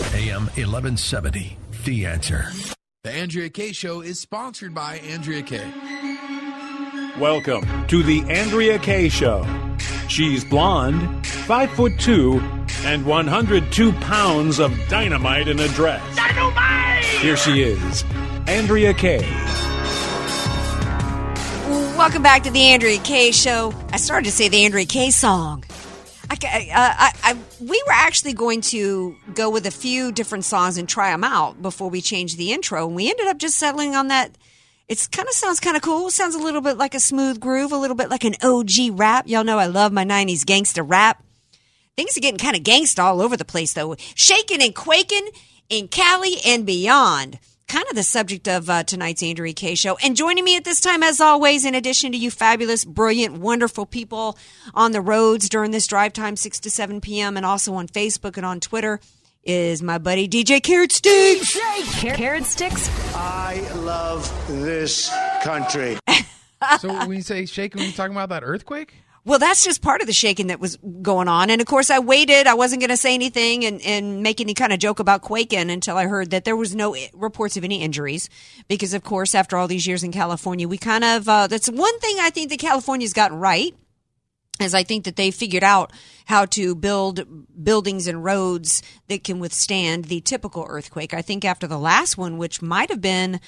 AM 1170, The Answer. The Andrea Kaye Show is sponsored by Andrea Kaye. Welcome to the Andrea Kaye Show. She's blonde, five foot two, and 102 pounds of dynamite in a dress. Dynamite! Here she is, Andrea Kaye. Welcome back to the Andrea Kaye Show. I started to say the Andrea Kaye song. I, uh, I, I, we were actually going to go with a few different songs and try them out before we changed the intro, and we ended up just settling on that. It kind of sounds kind of cool. Sounds a little bit like a smooth groove, a little bit like an OG rap. Y'all know I love my '90s gangster rap. Things are getting kind of gangsta all over the place, though. Shaking and quaking in Cali and beyond kind of the subject of uh, tonight's Andrea Kaye show. And joining me at this time, as always, in addition to you fabulous, brilliant, wonderful people on the roads during this drive time, 6 to 7 p.m., and also on Facebook and on Twitter, is my buddy DJ Carrot Sticks. DJ Carrot Sticks. I love this country. so when you say shaking, are you talking about that earthquake? Well, that's just part of the shaking that was going on. And of course, I waited. I wasn't going to say anything and, and make any kind of joke about quaking until I heard that there was no reports of any injuries. Because, of course, after all these years in California, we kind of, uh, that's one thing I think that California's gotten right. Is I think that they figured out how to build buildings and roads that can withstand the typical earthquake. I think after the last one, which might have been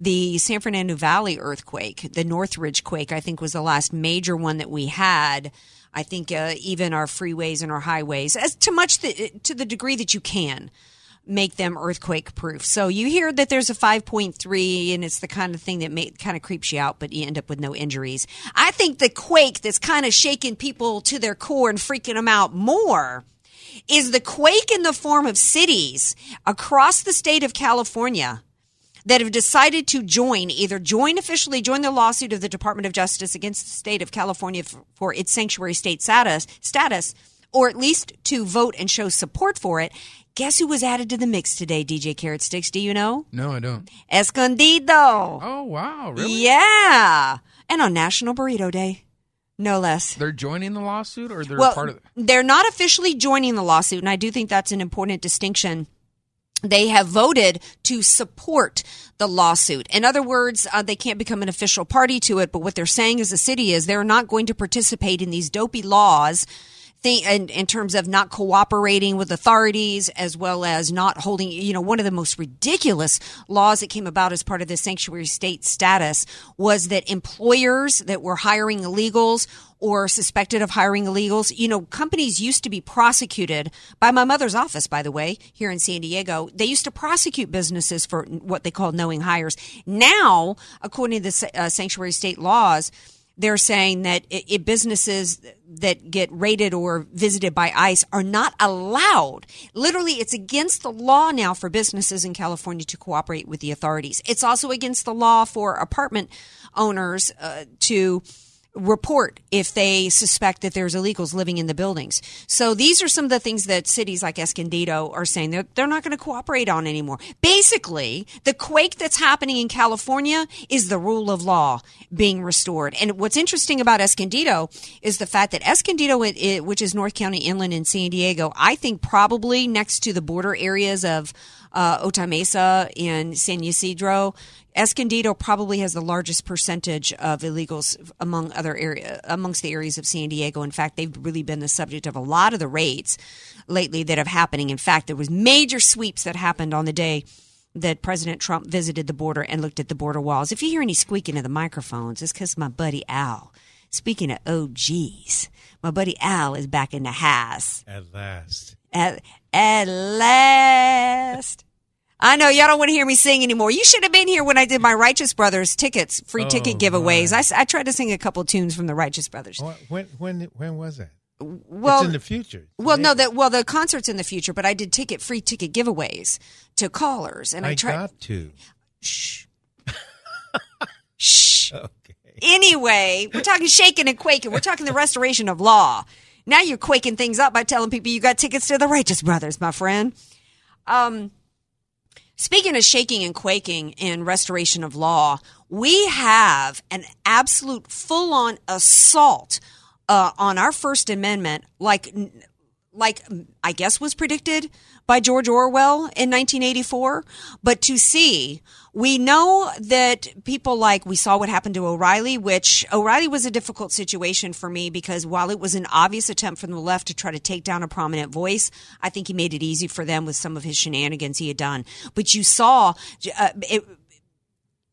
the San Fernando Valley earthquake, the Northridge quake, I think was the last major one that we had. I think uh, even our freeways and our highways, as to much the, to the degree that you can make them earthquake proof. So you hear that there's a 5.3 and it's the kind of thing that may, kind of creeps you out, but you end up with no injuries. I think the quake that's kind of shaking people to their core and freaking them out more is the quake in the form of cities across the state of California that have decided to join, either join officially, join the lawsuit of the Department of Justice against the state of California for, for its sanctuary state status, status, or at least to vote and show support for it. Guess who was added to the mix today, DJ Carrot Sticks? Do you know? No, I don't. Escondido. Oh, wow. Really? Yeah. And on National Burrito Day. No less. They're joining the lawsuit or they're well, part of it? They're not officially joining the lawsuit, and I do think that's an important distinction they have voted to support the lawsuit. In other words, uh, they can't become an official party to it, but what they're saying as a city is they're not going to participate in these dopey laws in, in terms of not cooperating with authorities as well as not holding, you know, one of the most ridiculous laws that came about as part of the sanctuary state status was that employers that were hiring illegals or suspected of hiring illegals. You know, companies used to be prosecuted by my mother's office, by the way, here in San Diego. They used to prosecute businesses for what they call knowing hires. Now, according to the uh, sanctuary state laws, they're saying that it, it businesses that get raided or visited by ICE are not allowed. Literally, it's against the law now for businesses in California to cooperate with the authorities. It's also against the law for apartment owners uh, to report if they suspect that there's illegals living in the buildings. So these are some of the things that cities like Escondido are saying they're, they're not going to cooperate on anymore. Basically, the quake that's happening in California is the rule of law being restored. And what's interesting about Escondido is the fact that Escondido, which is North County Inland in San Diego, I think probably next to the border areas of uh, Otay Mesa and San Ysidro, Escondido probably has the largest percentage of illegals among other area amongst the areas of San Diego. In fact, they've really been the subject of a lot of the raids lately that have happening. In fact, there was major sweeps that happened on the day that President Trump visited the border and looked at the border walls. If you hear any squeaking of the microphones, it's because my buddy Al. Speaking of OGs, my buddy Al is back in the house. At last. At, at last. I know y'all don't want to hear me sing anymore. You should have been here when I did my Righteous Brothers tickets, free Oh, ticket giveaways. I I tried to sing a couple tunes from the Righteous Brothers. When when when was that? Well, it's in the future. Well, no, that well the concert's in the future, but I did ticket free ticket giveaways to callers, and I, I tried. got to. Shh. Shh. Okay. Anyway, we're talking shaking and quaking. We're talking the restoration of law. Now you're quaking things up by telling people you got tickets to the Righteous Brothers, my friend. Um, speaking of shaking and quaking in restoration of law, we have an absolute full on assault uh, on our First Amendment, like like I guess was predicted by George Orwell in 1984. But to see, we know that people like we saw what happened to O'Reilly, which O'Reilly was a difficult situation for me because while it was an obvious attempt from the left to try to take down a prominent voice, I think he made it easy for them with some of his shenanigans he had done. But you saw uh, it,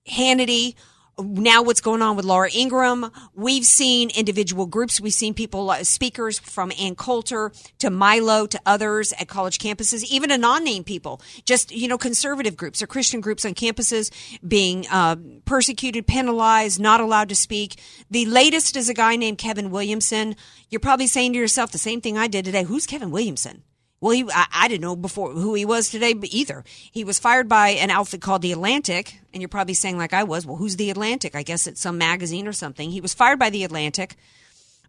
Hannity now what's going on with Laura Ingraham. We've seen individual groups. We've seen people, uh, speakers from Ann Coulter to Milo to others at college campuses, even a non-name people, just, you know, conservative groups or Christian groups on campuses being uh, persecuted, penalized, not allowed to speak. The latest is a guy named Kevin Williamson. You're probably saying to yourself the same thing I did today. Who's Kevin Williamson? Well, he, I, I, didn't know before who he was today either. He was fired by an outfit called The Atlantic, and you're probably saying, like I was, well, who's The Atlantic? I guess it's some magazine or something. He was fired by The Atlantic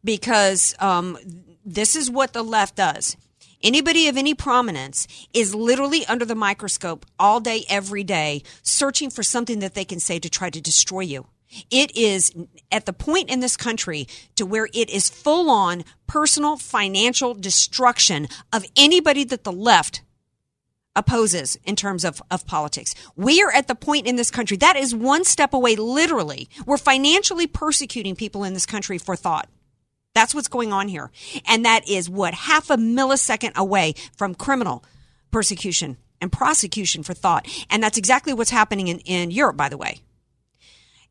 because um, this is what the left does. Anybody of any prominence is literally under the microscope all day, every day, searching for something that they can say to try to destroy you. It is at the point in this country to where it is full on personal financial destruction of anybody that the left opposes in terms of, of politics. We are at the point in this country that is one step away, literally. We're financially persecuting people in this country for thought. That's what's going on here. And that is what half a millisecond away from criminal persecution and prosecution for thought. And that's exactly what's happening in, in Europe, by the way.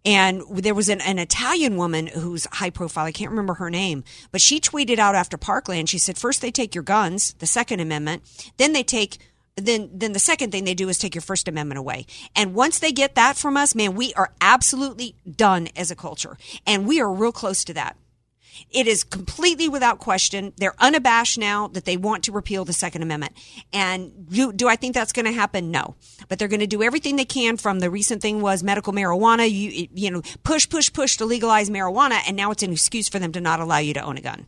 And there was an, an Italian woman who's high profile. I can't remember her name, but she tweeted out after Parkland. She said, first they take your guns, the Second Amendment, then they take then then the second thing they do is take your first amendment away and once they get that from us man we are absolutely done as a culture and we are real close to that it is completely without question. They're unabashed now that they want to repeal the Second Amendment. And do, do I think that's going to happen? No. But they're going to do everything they can from the recent thing was medical marijuana. You, you know, push, push, push to legalize marijuana. And now it's an excuse for them to not allow you to own a gun.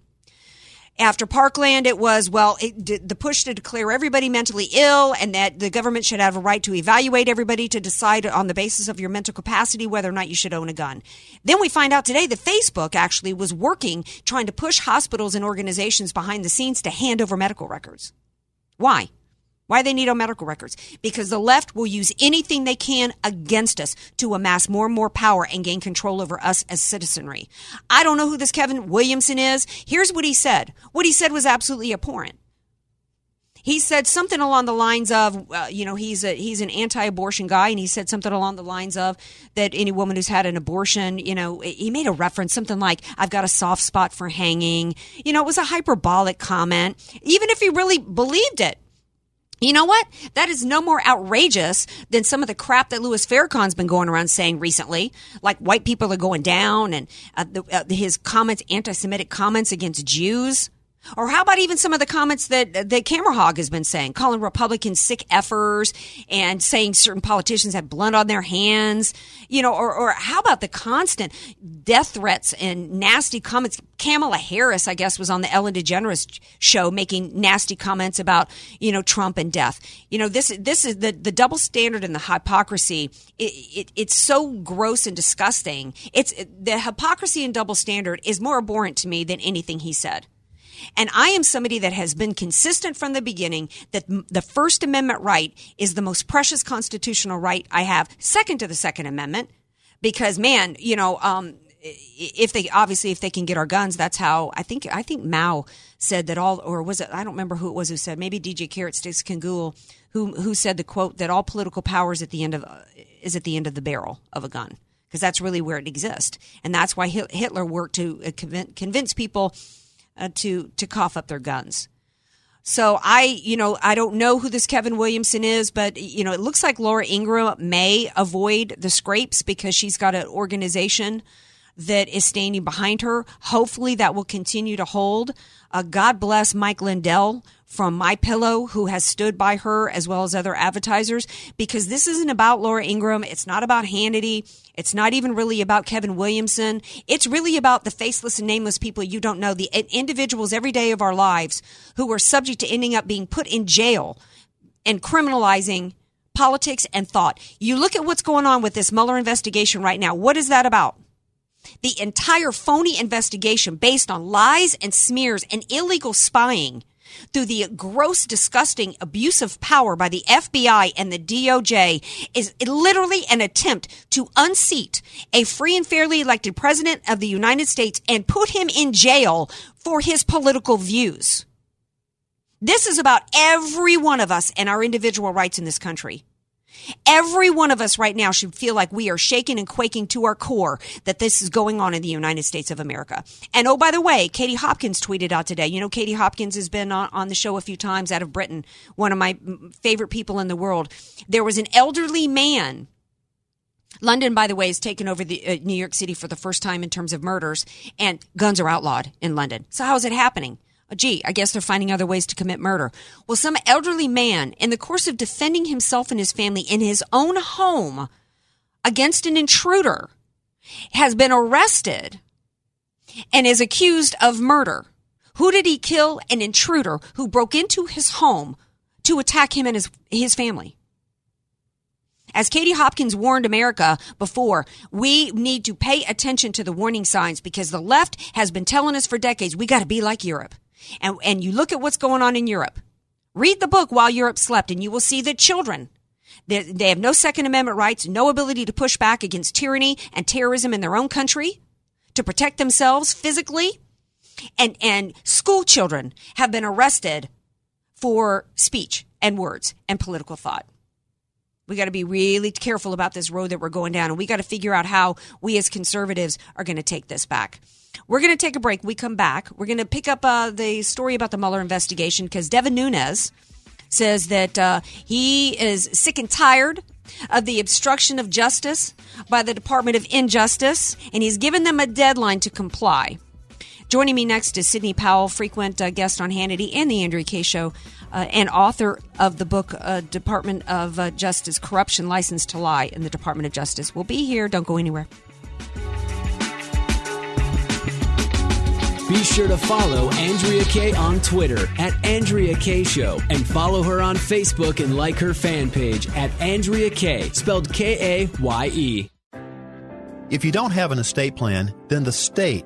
After Parkland, it was, well, it, the push to declare everybody mentally ill and that the government should have a right to evaluate everybody to decide on the basis of your mental capacity whether or not you should own a gun. Then we find out today that Facebook actually was working trying to push hospitals and organizations behind the scenes to hand over medical records. Why? Why they need our medical records? Because the left will use anything they can against us to amass more and more power and gain control over us as citizenry. I don't know who this Kevin Williamson is. Here's what he said. What he said was absolutely abhorrent. He said something along the lines of, uh, you know, he's a he's an anti-abortion guy, and he said something along the lines of that any woman who's had an abortion, you know, he made a reference something like, "I've got a soft spot for hanging." You know, it was a hyperbolic comment, even if he really believed it. You know what? That is no more outrageous than some of the crap that Louis Farrakhan's been going around saying recently, like white people are going down and uh, the, uh, his comments, anti-Semitic comments against Jews. Or how about even some of the comments that that Camera Hog has been saying, calling Republicans sick effers and saying certain politicians have blood on their hands, you know, or, or how about the constant death threats and nasty comments? Kamala Harris, I guess, was on the Ellen DeGeneres show making nasty comments about, you know, Trump and death. You know, this this is the the double standard and the hypocrisy. It, it, it's so gross and disgusting. It's the hypocrisy and double standard is more abhorrent to me than anything he said. And I am somebody that has been consistent from the beginning that the First Amendment right is the most precious constitutional right I have, second to the Second Amendment. Because man, you know, um, if they obviously if they can get our guns, that's how I think I think Mao said that all or was it I don't remember who it was who said maybe DJ Carrot Sticks Kangul who who said the quote that all political power is at the end of is at the end of the barrel of a gun because that's really where it exists and that's why Hitler worked to uh, convince people uh, to to cough up their guns. So I, you know, I don't know who this Kevin Williamson is, but you know, it looks like Laura Ingraham may avoid the scrapes because she's got an organization that is standing behind her. Hopefully that will continue to hold. Uh, God bless Mike Lindell from My Pillow who has stood by her as well as other advertisers because this isn't about Laura Ingraham. It's not about Hannity. It's not even really about Kevin Williamson. It's really about the faceless and nameless people you don't know, the individuals every day of our lives who are subject to ending up being put in jail and criminalizing politics and thought. You look at what's going on with this Mueller investigation right now. What is that about? The entire phony investigation based on lies and smears and illegal spying through the gross, disgusting abuse of power by the FBI and the DOJ is literally an attempt to unseat a free and fairly elected president of the United States and put him in jail for his political views. This is about every one of us and our individual rights in this country. Every one of us right now should feel like we are shaking and quaking to our core that this is going on in the United States of America. And oh, by the way, Katie Hopkins tweeted out today. You know, Katie Hopkins has been on, on the show a few times out of Britain, one of my favorite people in the world. There was an elderly man London, by the way, has taken over the uh, New York City for the first time in terms of murders, and guns are outlawed in London. So how is it happening? Gee, I guess they're finding other ways to commit murder. Well, some elderly man, in the course of defending himself and his family in his own home against an intruder, has been arrested and is accused of murder. Who did he kill? An intruder who broke into his home to attack him and his, his family. As Katie Hopkins warned America before, we need to pay attention to the warning signs because the left has been telling us for decades we got to be like Europe and, and you look at what's going on in Europe. Read the book while Europe slept and you will see that children, they, they have no Second Amendment rights, no ability to push back against tyranny and terrorism in their own country, to protect themselves physically. And, and school children have been arrested for speech and words and political thought. We got to be really careful about this road that we're going down, and we got to figure out how we as conservatives are going to take this back. We're going to take a break. We come back. We're going to pick up uh, the story about the Mueller investigation because Devin Nunes says that uh, he is sick and tired of the obstruction of justice by the Department of Injustice, and he's given them a deadline to comply. Joining me next is Sidney Powell, frequent uh, guest on Hannity and the Andrea Kaye Show, uh, and author of the book uh, Department of uh, Justice Corruption License to Lie in the Department of Justice. We'll be here. Don't go anywhere. Be sure to follow Andrea Kaye on Twitter at Andrea Kaye Show and follow her on Facebook and like her fan page at Andrea Kaye, spelled K A Y E. If you don't have an estate plan, then the state,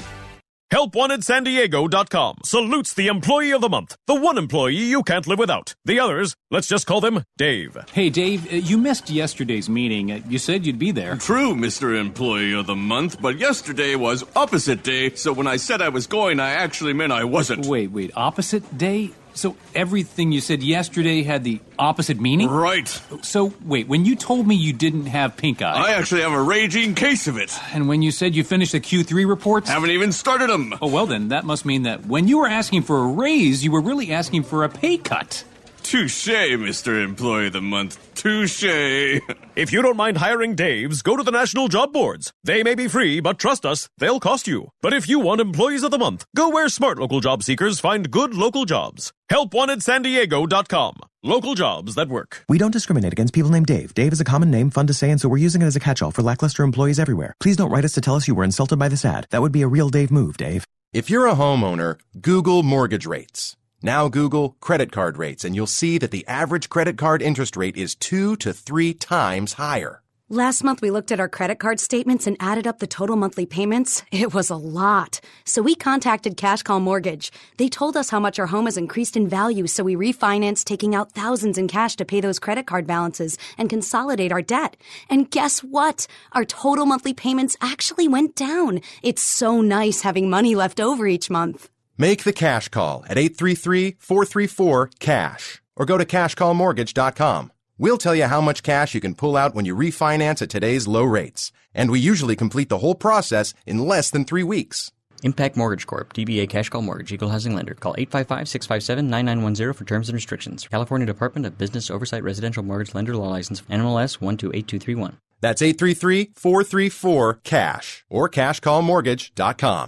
HelpWantedSanDiego.com salutes the employee of the month, the one employee you can't live without. The others, let's just call them Dave. Hey, Dave, uh, you missed yesterday's meeting. Uh, you said you'd be there. True, Mr. Employee of the Month, but yesterday was opposite day, so when I said I was going, I actually meant I wasn't. Wait, wait, opposite day? So everything you said yesterday had the opposite meaning? Right. So wait, when you told me you didn't have pink eye, I actually have a raging case of it. And when you said you finished the Q3 reports, haven't even started them. Oh well, then that must mean that when you were asking for a raise, you were really asking for a pay cut. Touche, Mr. Employee of the Month. Touche. If you don't mind hiring Daves, go to the national job boards. They may be free, but trust us, they'll cost you. But if you want employees of the month, go where smart local job seekers find good local jobs. HelpWantedSanDiego.com. Local jobs that work. We don't discriminate against people named Dave. Dave is a common name, fun to say, and so we're using it as a catch-all for lackluster employees everywhere. Please don't write us to tell us you were insulted by this ad. That would be a real Dave move, Dave. If you're a homeowner, Google mortgage rates. Now Google credit card rates, and you'll see that the average credit card interest rate is two to three times higher. Last month, we looked at our credit card statements and added up the total monthly payments. It was a lot. So we contacted Cash Call Mortgage. They told us how much our home has increased in value, so we refinanced, taking out thousands in cash to pay those credit card balances and consolidate our debt. And guess what? Our total monthly payments actually went down. It's so nice having money left over each month. Make the cash call at 833-434-CASH or go to cashcallmortgage.com. We'll tell you how much cash you can pull out when you refinance at today's low rates. And we usually complete the whole process in less than three weeks. Impact Mortgage Corp. DBA Cash Call Mortgage. Equal Housing Lender. Call 855-657-9910 for terms and restrictions. California Department of Business Oversight Residential Mortgage Lender Law License. NMLS 128231. That's 833-434-CASH or cashcallmortgage.com.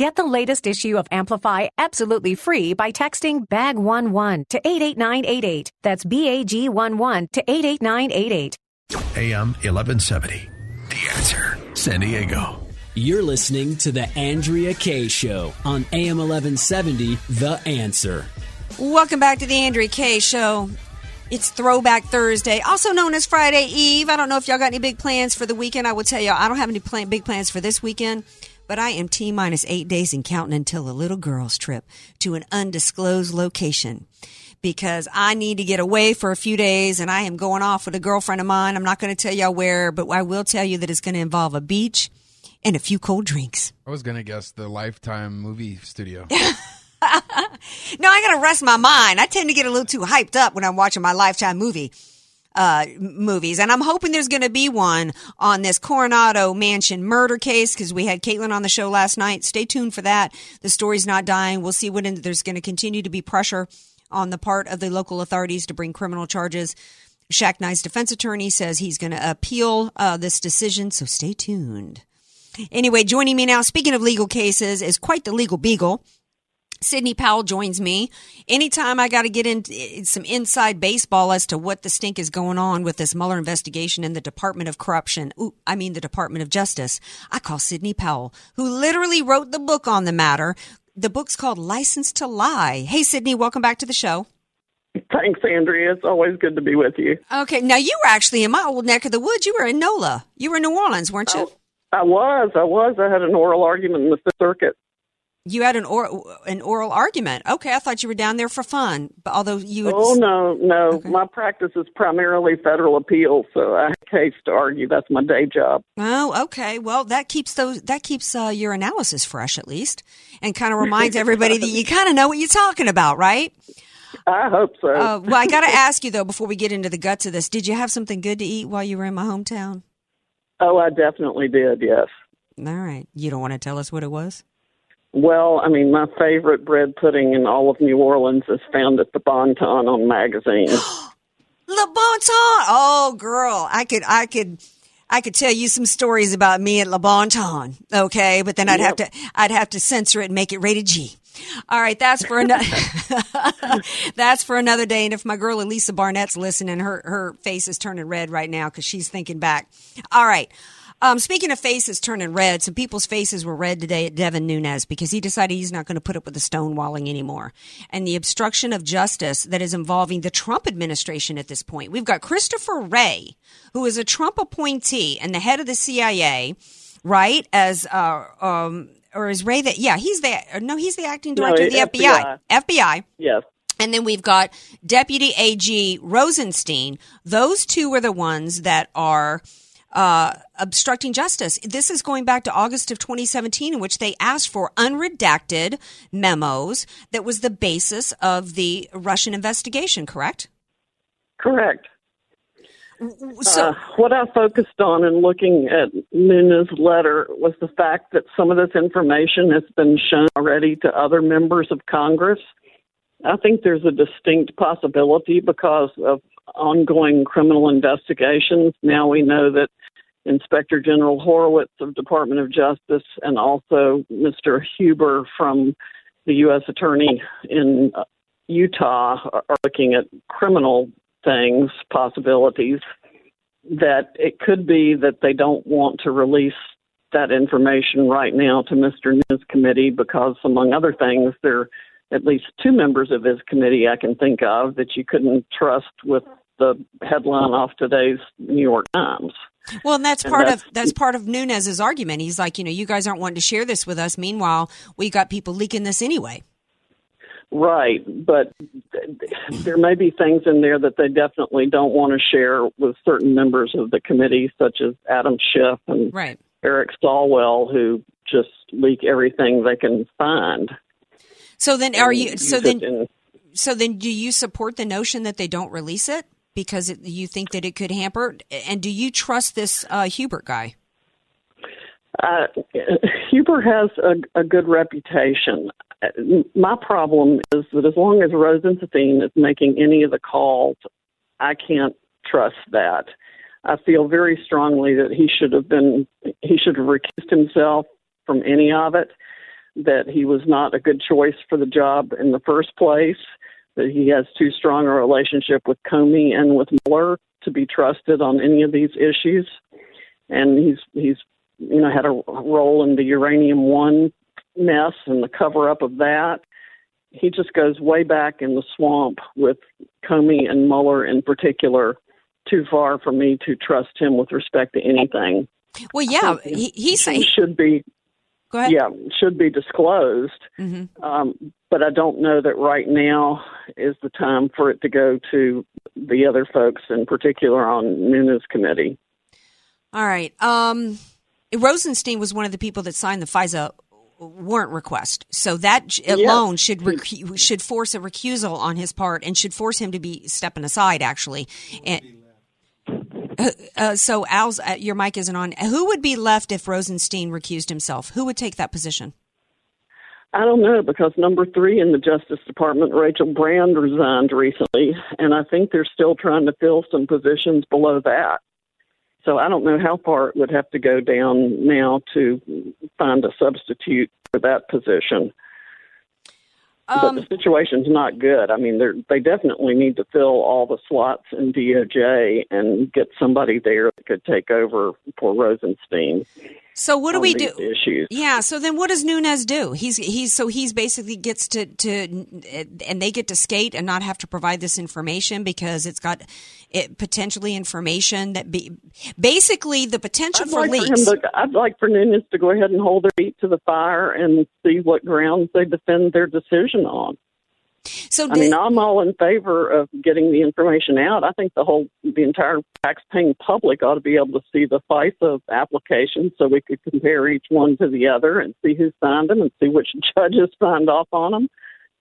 Get the latest issue of Amplify absolutely free by texting BAG11 to 88988. That's BAG11 to 88988. AM 1170. The answer. San Diego. You're listening to The Andrea Kaye Show on AM 1170, The Answer. Welcome back to The Andrea Kaye Show. It's Throwback Thursday, also known as Friday Eve. I don't know if y'all got any big plans for the weekend. I will tell y'all, I don't have any plan- big plans for this weekend, but I am T minus eight days and counting until a little girl's trip to an undisclosed location because I need to get away for a few days and I am going off with a girlfriend of mine. I'm not going to tell y'all where, but I will tell you that it's going to involve a beach and a few cold drinks. I was gonna guess the Lifetime movie studio. no, I got to rest my mind. I tend to get a little too hyped up when I'm watching my Lifetime movie uh, movies, and I'm hoping there's going to be one on this Coronado Mansion murder case because we had Caitlin on the show last night. Stay tuned for that. The story's not dying. We'll see what in, there's going to continue to be pressure on the part of the local authorities to bring criminal charges. Shacknai's defense attorney says he's going to appeal uh, this decision, so stay tuned. Anyway, joining me now, speaking of legal cases, is quite the legal beagle. Sidney Powell joins me. Anytime I got to get into eh, some inside baseball as to what the stink is going on with this Mueller investigation in the Department of Corruption, ooh, I mean the Department of Justice, I call Sidney Powell, who literally wrote the book on the matter. The book's called License to Lie. Hey, Sidney, welcome back to the show. Thanks, Andrea. It's always good to be with you. Okay, now you were actually in my old neck of the woods. You were in NOLA. You were in New Orleans, weren't you? Oh. I was. I was. I had an oral argument in the Fifth Circuit. You had an oral an oral argument. Okay, I thought you were down there for fun. But although you, would... oh no, no, okay. my practice is primarily federal appeals, so I have a case to argue. That's my day job. Oh, okay. Well, that keeps those that keeps uh, your analysis fresh at least, and kind of reminds everybody that you kind of know what you're talking about, right? I hope so. Uh, well, I got to ask you though before we get into the guts of this. Did you have something good to eat while you were in my hometown? Oh, I definitely did, yes. All right. You don't want to tell us what it was? Well, I mean, my favorite bread pudding in all of New Orleans is found at the Bon Ton on magazine. Le Bon Ton! Oh, girl. I could, I could, I could tell you some stories about me at Le Bon Ton. Okay. But then I'd yep. have to, I'd have to censor it and make it rated G. All right, that's for another. that's for another day. And if my girl Elisa Barnett's listening, her her face is turning red right now because she's thinking back. All right, Um, speaking of faces turning red, some people's faces were red today at Devin Nunes because he decided he's not going to put up with the stonewalling anymore and the obstruction of justice that is involving the Trump administration at this point. We've got Christopher Wray, who is a Trump appointee and the head of the CIA, right? As uh, um, or is Wray that? Yeah, he's the no, he's the acting director No, of the FBI. FBI. Yes. And then we've got Deputy AG Rosenstein. Those two are the ones that are uh, obstructing justice. This is going back to August of 2017, in which they asked for unredacted memos that was the basis of the Russian investigation, correct? Correct. So, uh, what I focused on in looking at Nunes' letter was the fact that some of this information has been shown already to other members of Congress. I think there's a distinct possibility because of ongoing criminal investigations. Now we know that Inspector General Horowitz of Department of Justice and also Mr. Huber from the U.S. Attorney in Utah are looking at criminal things, possibilities, that it could be that they don't want to release that information right now to Mr. Nunes' committee because, among other things, there are at least two members of his committee I can think of that you couldn't trust with the headline off today's New York Times. well, and that's And part that's- of that's part of Nunes's argument. He's like, you know, you guys aren't wanting to share this with us. Meanwhile, we got people leaking this anyway. Right, but there may be things in there that they definitely don't want to share with certain members of the committee, such as Adam Schiff and Right. Eric Swalwell, who just leak everything they can find. So then, are you? So then, so then, do you support the notion that they don't release it because it, you think that it could hamper? And do you trust this uh, Hubert guy? Uh, Huber has a, a good reputation. Uh, My problem is that as long as Rosenstein is making any of the calls, I can't trust that. I feel very strongly that he should have been he should have recused himself from any of it. That he was not a good choice for the job in the first place. That he has too strong a relationship with Comey and with Mueller to be trusted on any of these issues. And he's he's you know had a role in the uranium one mess and the cover up of that. He just goes way back in the swamp with Comey and Mueller in particular. Too far for me to trust him with respect to anything. Well, yeah, he, he's He should be. Go ahead. Yeah, should be disclosed. hmm Um, but I don't know that right now is the time for it to go to the other folks, in particular on Nunes committee. All right. Um, Rosenstein was one of the people that signed the FISA warrant request, so that j- Yes. alone should recu- should force a recusal on his part and should force him to be stepping aside. Actually, and. Uh, uh, so Al's, uh, your mic isn't on. Who would be left if Rosenstein recused himself? Who would take that position? I don't know because number three in the Justice Department, Rachel Brand, resigned recently, and I think they're still trying to fill some positions below that. So I don't know how far it would have to go down now to find a substitute for that position. Um, but the situation's not good. I mean, they they definitely need to fill all the slots in DOJ and get somebody there that could take over for Rosenstein. So what do we do? Issues. Yeah. So then, what does Nunes do? He's he's so he's basically gets to to and they get to skate and not have to provide this information because it's got it, potentially information that be basically the potential I'd for like leaks. for him to, I'd like for Nunes to go ahead and hold their feet to the fire and see what grounds they defend their decision on. So I mean, I'm all in favor of getting the information out. I think the whole, the entire tax-paying public ought to be able to see the FISA applications so we could compare each one to the other and see who signed them and see which judges signed off on them.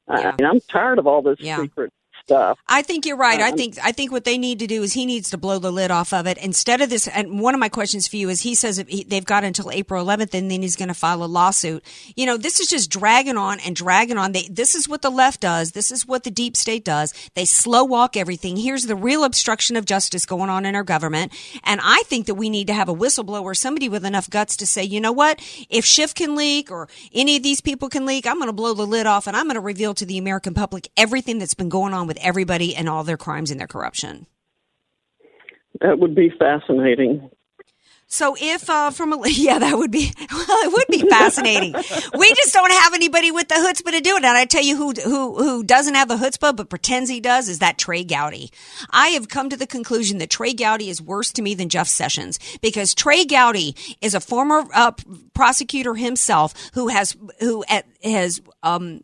I mean, I'm tired of all this Yeah. secret stuff. I think you're right. I Um, think I think what they need to do is he needs to blow the lid off of it instead of this. And one of my questions for you is, he says if he, they've got until April 11th, and then he's going to file a lawsuit. You know, this is just dragging on and dragging on. They, this is what the left does. This is what the deep state does. They slow walk everything. Here's the real obstruction of justice going on in our government. And I think that we need to have a whistleblower, somebody with enough guts to say, you know what? If Schiff can leak or any of these people can leak, I'm going to blow the lid off and I'm going to reveal to the American public everything that's been going on with everybody and all their crimes and their corruption. That would be fascinating. So if uh, from a yeah, that would be well, it would be fascinating. we just don't have anybody with the chutzpah to do it. And I tell you who who who doesn't have the chutzpah but pretends he does is that Trey Gowdy. I have come to the conclusion that Trey Gowdy is worse to me than Jeff Sessions because Trey Gowdy is a former uh, prosecutor himself who has who has um,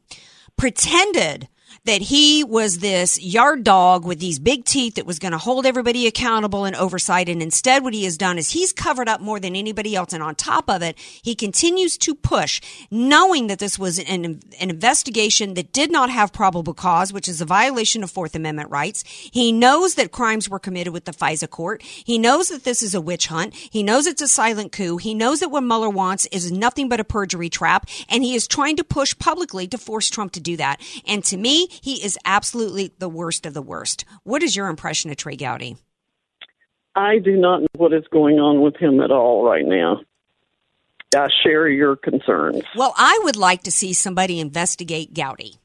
pretended that he was this yard dog with these big teeth that was going to hold everybody accountable and oversight. And instead, what he has done is he's covered up more than anybody else. And on top of it, he continues to push, knowing that this was an, an investigation that did not have probable cause, which is a violation of Fourth Amendment rights. He knows that crimes were committed with the FISA court. He knows that this is a witch hunt. He knows it's a silent coup. He knows that what Mueller wants is nothing but a perjury trap. And he is trying to push publicly to force Trump to do that. And to me, he is absolutely the worst of the worst. What is your impression of Trey Gowdy? I do not know what is going on with him at all right now. I share your concerns. Well, I would like to see somebody investigate Gowdy.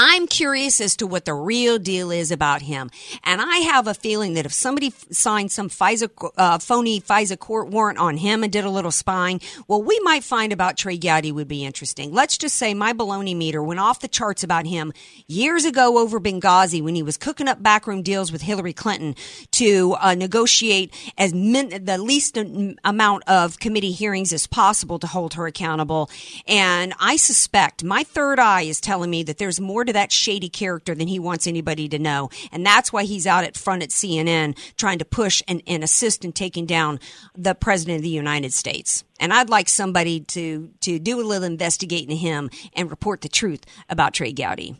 I'm curious as to what the real deal is about him. And I have a feeling that if somebody signed some FISA, uh, phony FISA court warrant on him and did a little spying, well, we might find about Trey Gowdy would be interesting. Let's just say my baloney meter went off the charts about him years ago over Benghazi when he was cooking up backroom deals with Hillary Clinton to uh, negotiate as min- the least amount of committee hearings as possible to hold her accountable. And I suspect my third eye is telling me that there's more to that shady character than he wants anybody to know. And that's why he's out at front at CNN trying to push and, and assist in taking down the president of the United States. And I'd like somebody to, to do a little investigating him and report the truth about Trey Gowdy.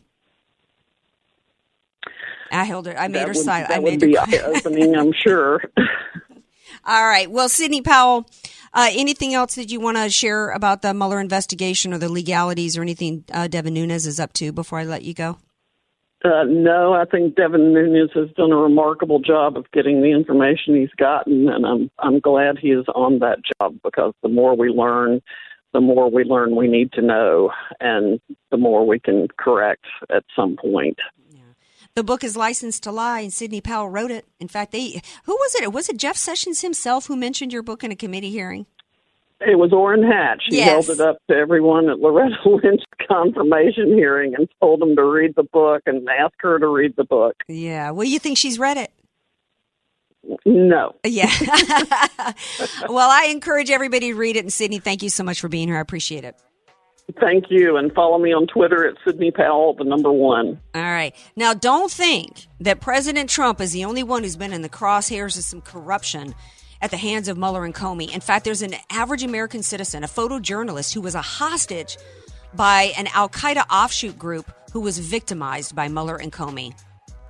I held her. I made that her would, silent. That I made would be her. eye-opening, I'm sure. All right. Well, Sidney Powell, uh, anything else that you want to share about the Mueller investigation or the legalities or anything uh, Devin Nunes is up to before I let you go? Uh, no, I think Devin Nunes has done a remarkable job of getting the information he's gotten, and I'm I'm glad he is on that job because the more we learn, the more we learn we need to know, and the more we can correct at some point. The book is licensed to lie, and Sidney Powell wrote it. In fact, they who was it? Was it Jeff Sessions himself who mentioned your book in a committee hearing? It was Orrin Hatch. He Yes. held it up to everyone at Loretta Lynch's confirmation hearing and told them to read the book and ask her to read the book. Yeah. Well, you think she's read it? No. Yeah. well, I encourage everybody to read it. And Sidney, thank you so much for being here. I appreciate it. Thank you, and follow me on Twitter at Sidney Powell, the number one. All right. Now, don't think that President Trump is the only one who's been in the crosshairs of some corruption at the hands of Mueller and Comey. In fact, there's an average American citizen, a photojournalist, who was a hostage by an Al Qaeda offshoot group who was victimized by Mueller and Comey.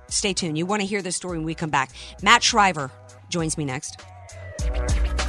Stay tuned. You want to hear this story when we come back. Matt Schrier joins me next.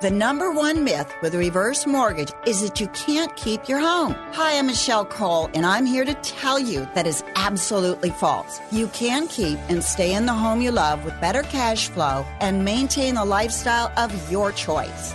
The number one myth with a reverse mortgage is that you can't keep your home. Hi, I'm Michelle Cole, and I'm here to tell you that is absolutely false. You can keep and stay in the home you love with better cash flow and maintain the lifestyle of your choice.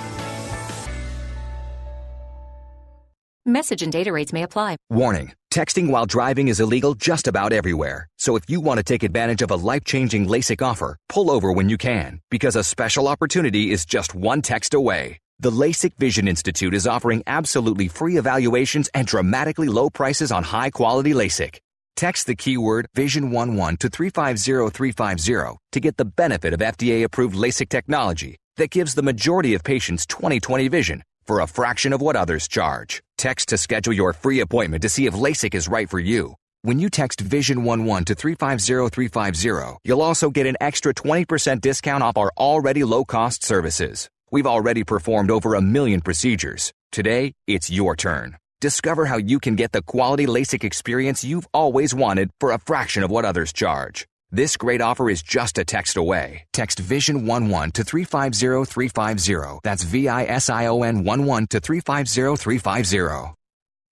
Message and data rates may apply. Warning texting while driving is illegal just about everywhere. So if you want to take advantage of a life changing LASIK offer, pull over when you can, because a special opportunity is just one text away. The LASIK Vision Institute is offering absolutely free evaluations and dramatically low prices on high quality LASIK. Text the keyword Vision11 to 350350 to get the benefit of FDA approved LASIK technology that gives the majority of patients 20/20 vision for a fraction of what others charge. Text to schedule your free appointment to see if LASIK is right for you. When you text Vision11 to 350350, you'll also get an extra 20% discount off our already low cost services. We've already performed over a million procedures. Today, it's your turn. Discover how you can get the quality LASIK experience you've always wanted for a fraction of what others charge. This great offer is just a text away. Text Vision11 to 350350. That's V I S I O N 11 to 350350.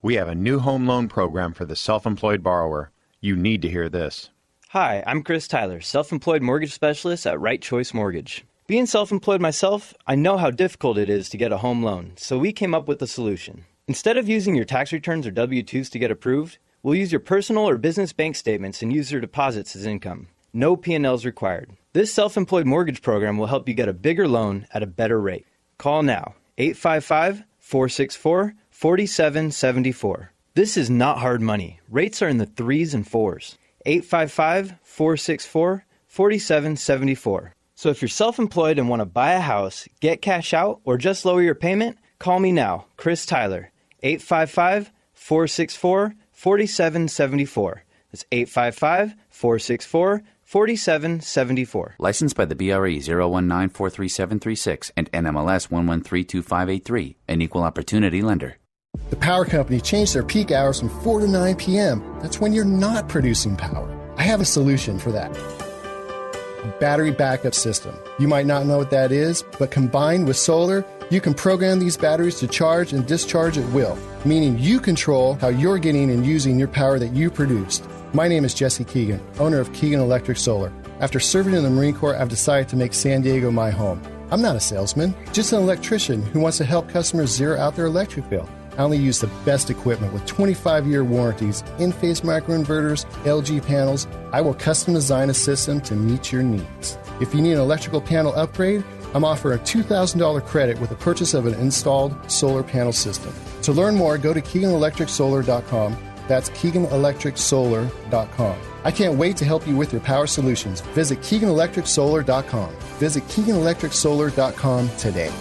We have a new home loan program for the self employed borrower. You need to hear this. Hi, I'm Chris Tyler, self employed mortgage specialist at Right Choice Mortgage. Being self employed myself, I know how difficult it is to get a home loan, so we came up with a solution. Instead of using your tax returns or W 2s to get approved, we'll use your personal or business bank statements and use your deposits as income. No P&Ls required. This self-employed mortgage program will help you get a bigger loan at a better rate. Call now 855-464-4774. This is not hard money. Rates are in the 3s and 4s. 855-464-4774. So if you're self-employed and want to buy a house, get cash out or just lower your payment, call me now, Chris Tyler. 855 464 4774. That's 855 464 4774. Licensed by the BRE 019433736 and NMLS 1132583, an equal opportunity lender. The power company changed their peak hours from 4 to 9 p.m. That's when you're not producing power. I have a solution for that. A battery backup system. You might not know what that is, but combined with solar, you can program these batteries to charge and discharge at will, meaning you control how you're getting and using your power that you produced. My name is Jesse Keegan, owner of Keegan Electric Solar. After serving in the Marine Corps, I've decided to make San Diego my home. I'm not a salesman, just an electrician who wants to help customers zero out their electric bill. I only use the best equipment with 25 year warranties, Enphase microinverters, LG panels. I will custom design a system to meet your needs. If you need an electrical panel upgrade, I'm offering a $2,000 credit with the purchase of an installed solar panel system. To learn more, go to KeeganElectricSolar.com. That's KeeganElectricSolar.com. I can't wait to help you with your power solutions. Visit KeeganElectricSolar.com. Visit KeeganElectricSolar.com today.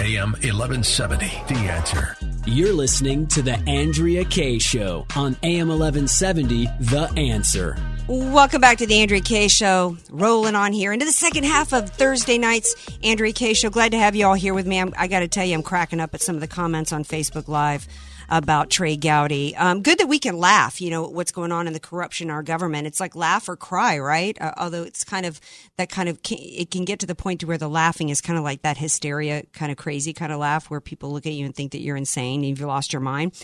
AM 1170, The Answer. You're listening to The Andrea Kaye Show on AM 1170, The Answer. Welcome back to the Andrea Kaye Show. Rolling on here into the second half of Thursday night's Andrea Kaye Show. Glad to have you all here with me. I'm, I got to tell you, I'm cracking up at some of the comments on Facebook Live about Trey Gowdy. Um, good that we can laugh, you know, what's going on in the corruption in our government. It's like laugh or cry, right? Uh, although it's kind of that kind of, it can get to the point to where the laughing is kind of like that hysteria, kind of crazy kind of laugh where people look at you and think that you're insane and you've lost your mind.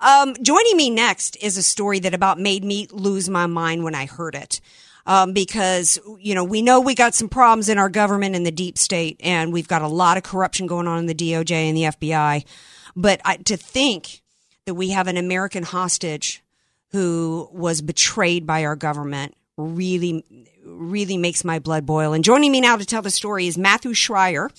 Um, joining me next is a story that about made me lose my mind when I heard it. Um, because, you know, we know we got some problems in our government and the deep state, and we've got a lot of corruption going on in the DOJ and the FBI. But I, to think that we have an American hostage who was betrayed by our government really, really makes my blood boil. And joining me now to tell the story is Matthew Schrier,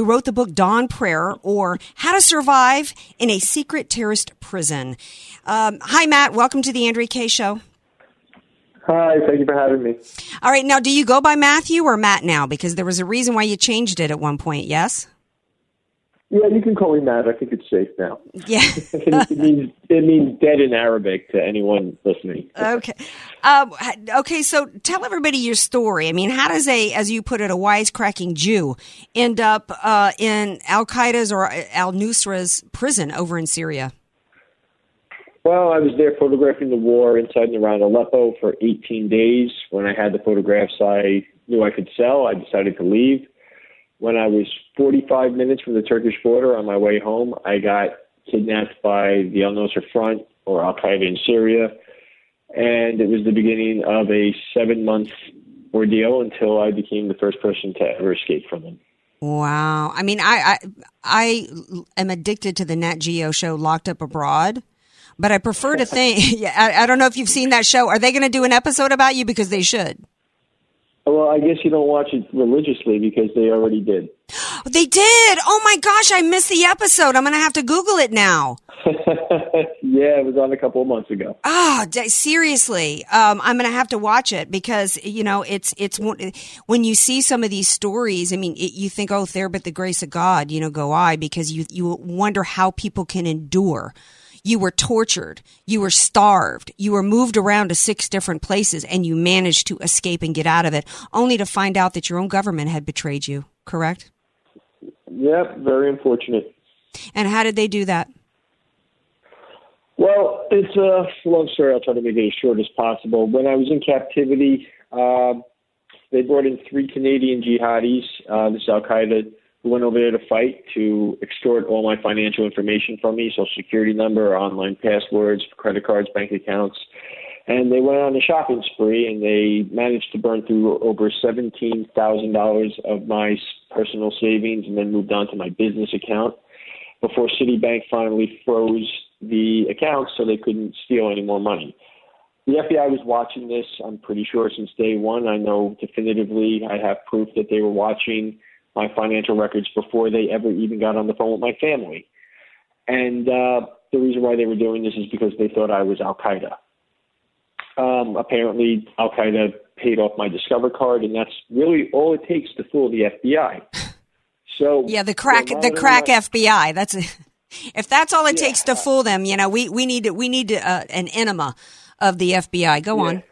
who wrote the book Dawn Prayer or How to Survive in a Secret Terrorist Prison. Um, hi, Matt. Welcome to the Andrea Kaye Show. Hi, thank you for having me. All right, now do you go by Matthew or Matt now? Because there was a reason why you changed it at one point, yes? Yeah, you can call me Matt. I think it's safe now. Yeah. it, means, it means dead in Arabic to anyone listening. okay. Um, okay, so tell everybody your story. I mean, how does a, as you put it, a wisecracking Jew end up uh, in Al Qaeda's or Al Nusra's prison over in Syria? Well, I was there photographing the war inside and around Aleppo for 18 days. When I had the photographs I knew I could sell, I decided to leave. When I was 45 minutes from the Turkish border on my way home, I got kidnapped by the Al Nusra Front or Al Qaeda in Syria. And it was the beginning of a seven month ordeal until I became the first person to ever escape from them. Wow. I mean, I, I, I am addicted to the Nat Geo show Locked Up Abroad but I prefer to think. Yeah, I, I, don't know if you've seen that show. Are they going to do an episode about you? Because they should. Well, I guess you don't watch it religiously because they already did. They did. Oh my gosh, I missed the episode. I'm going to have to Google it now. yeah, it was on a couple of months ago. Ah, d- seriously, um, I'm going to have to watch it because you know it's it's when you see some of these stories. I mean, it, you think, oh, there, but the grace of God, you know, go I, because you you wonder how people can endure. You were tortured, you were starved, you were moved around to six different places, and you managed to escape and get out of it, only to find out that your own government had betrayed you. Correct? Yep, very unfortunate. And how did they do that? Well, it's a long story. I'll try to make it as short as possible. When I was in captivity, um, they brought in three Canadian jihadis, uh, this Al Qaeda, who went over there to fight to extort all my financial information from me, social security number, online passwords, credit cards, bank accounts. And they went on a shopping spree and they managed to burn through over $17,000 of my personal savings and then moved on to my business account before Citibank finally froze the accounts so they couldn't steal any more money. The FBI was watching this, I'm pretty sure, since day one. I know definitively, I have proof that they were watching my financial records before they ever even got on the phone with my family. And uh, the reason why they were doing this is because they thought I was Al Qaeda. Um, apparently, Al Qaeda paid off my Discover card, and that's really all it takes to fool the FBI. So yeah, the crack, the crack FBI. That's if that's all it takes to fool them. You know, we we need we need uh, an enema of the FBI. Go on.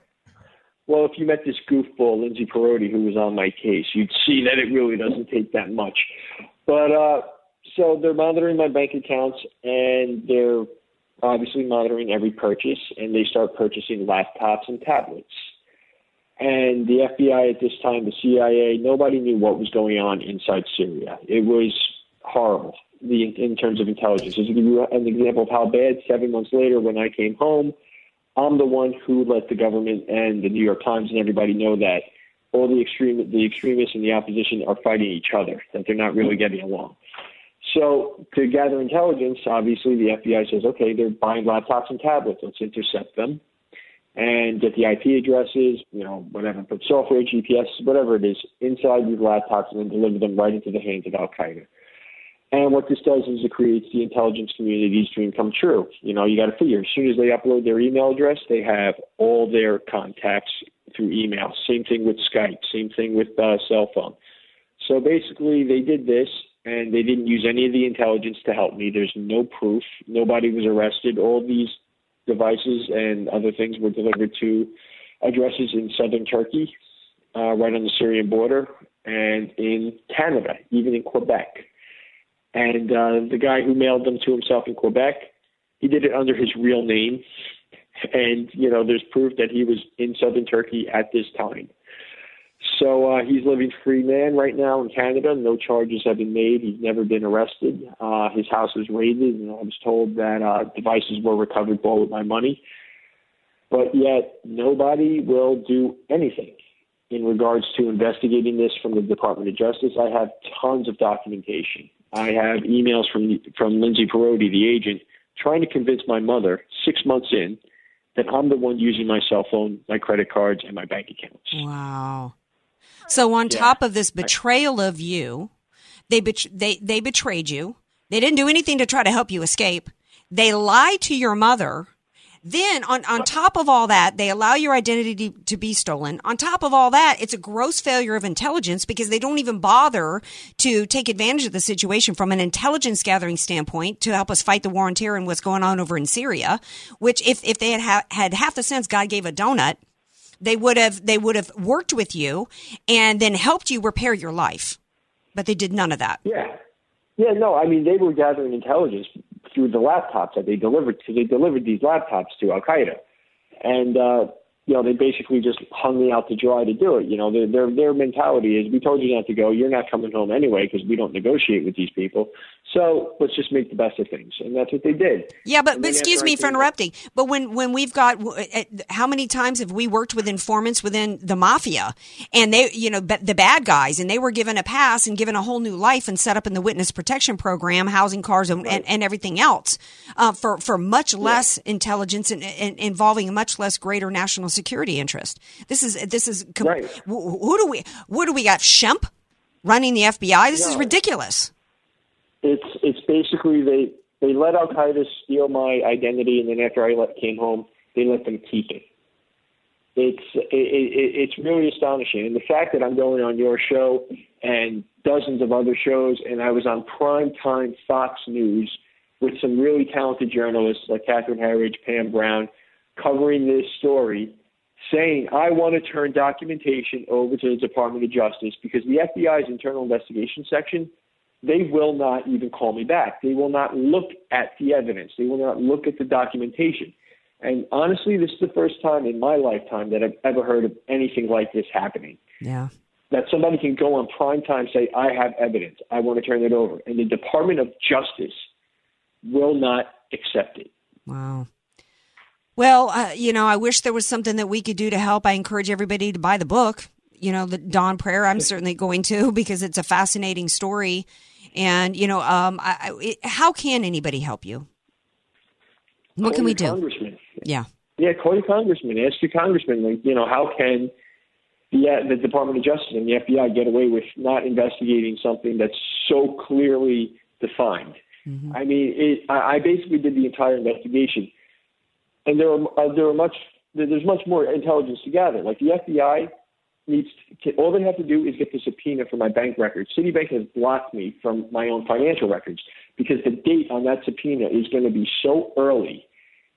Well, if you met this goofball, Lindsay Perotti, who was on my case, you'd see that it really doesn't take that much. But uh, so they're monitoring my bank accounts, and they're obviously monitoring every purchase, and they start purchasing laptops and tablets. And the FBI at this time, the CIA, nobody knew what was going on inside Syria. It was horrible the, in terms of intelligence. Just give you an example of how bad, seven months later, when I came home, I'm the one who let the government and the New York Times and everybody know that all the extreme the extremists and the opposition are fighting each other, that they're not really getting along. So to gather intelligence, obviously the FBI says, okay, they're buying laptops and tablets. Let's intercept them and get the IP addresses, you know, whatever, put software, GPS, whatever it is, inside these laptops and then deliver them right into the hands of Al Qaeda. And what this does is it creates the intelligence community's dream come true. You know, you got to figure as soon as they upload their email address, they have all their contacts through email. Same thing with Skype. Same thing with uh, cell phone. So basically, they did this, and they didn't use any of the intelligence to help me. There's no proof. Nobody was arrested. All these devices and other things were delivered to addresses in southern Turkey, uh, right on the Syrian border, and in Canada, even in Quebec. And uh, the guy who mailed them to himself in Quebec, he did it under his real name. And, you know, there's proof that he was in southern Turkey at this time. So uh, he's living free man right now in Canada. No charges have been made. He's never been arrested. Uh, his house was raided, and I was told that uh, devices were recovered all with my money. But yet, nobody will do anything in regards to investigating this from the Department of Justice. I have tons of documentation. I have emails from from Lindsay Perotti, the agent, trying to convince my mother six months in that I'm the one using my cell phone, my credit cards, and my bank accounts. Wow. So on top of this betrayal of you, they bet- they they betrayed you. They didn't do anything to try to help you escape. They lied to your mother. Then on, on top of all that, they allow your identity to be stolen. On top of all that, it's a gross failure of intelligence because they don't even bother to take advantage of the situation from an intelligence gathering standpoint to help us fight the war on terror and what's going on over in Syria, which if, if they had ha- had half the sense God gave a donut, they would have they would have worked with you and then helped you repair your life. But they did none of that. Yeah. Yeah, no, I mean, they were gathering intelligence through the laptops that they delivered. So they delivered these laptops to Al Qaeda. And, uh, you know, they basically just hung me out to dry to do it. You know, their their, their mentality is, we told you not to go. You're not coming home anyway because we don't negotiate with these people. So let's just make the best of things, and that's what they did. Yeah, but, but excuse me for interrupting. But when when we've got uh, how many times have we worked with informants within the mafia, and they you know the bad guys, and they were given a pass and given a whole new life and set up in the witness protection program, housing cars and, and, and everything else uh, for for much less intelligence and, and involving a much less greater national security interest. This is this is com- wh- who do we who do we got? Shemp. running the FBI? This is ridiculous. It's it's basically they they let Al Qaeda steal my identity, and then after I let, came home, they let them keep it. It's it, it, it's really astonishing, and the fact that I'm going on your show and dozens of other shows, and I was on prime time Fox News with some really talented journalists like Catherine Herridge, Pam Brown, covering this story, saying I want to turn documentation over to the Department of Justice because the FBI's internal investigation section they will not even call me back. They will not look at the evidence. They will not look at the documentation. And honestly, this is the first time in my lifetime that I've ever heard of anything like this happening. Yeah. That somebody can go on prime time say, I have evidence. I want to turn it over. And the Department of Justice will not accept it. Wow. Well, uh, you know, I wish there was something that we could do to help. I encourage everybody to buy the book. You know, the Dawn Prayer. I'm certainly going to because it's a fascinating story. And you know, um, I, I, it, how can anybody help you? What Call can we do? Congressman. Yeah. Yeah, call your congressman. Ask your congressman, like, you know, how can the, uh, the Department of Justice and the FBI get away with not investigating something that's so clearly defined? I mean, it, I, I basically did the entire investigation, and there are uh, there are much there's much more intelligence to gather. Like the FBI needs to, all they have to do is get the subpoena for my bank records. Citibank has blocked me from my own financial records because the date on that subpoena is going to be so early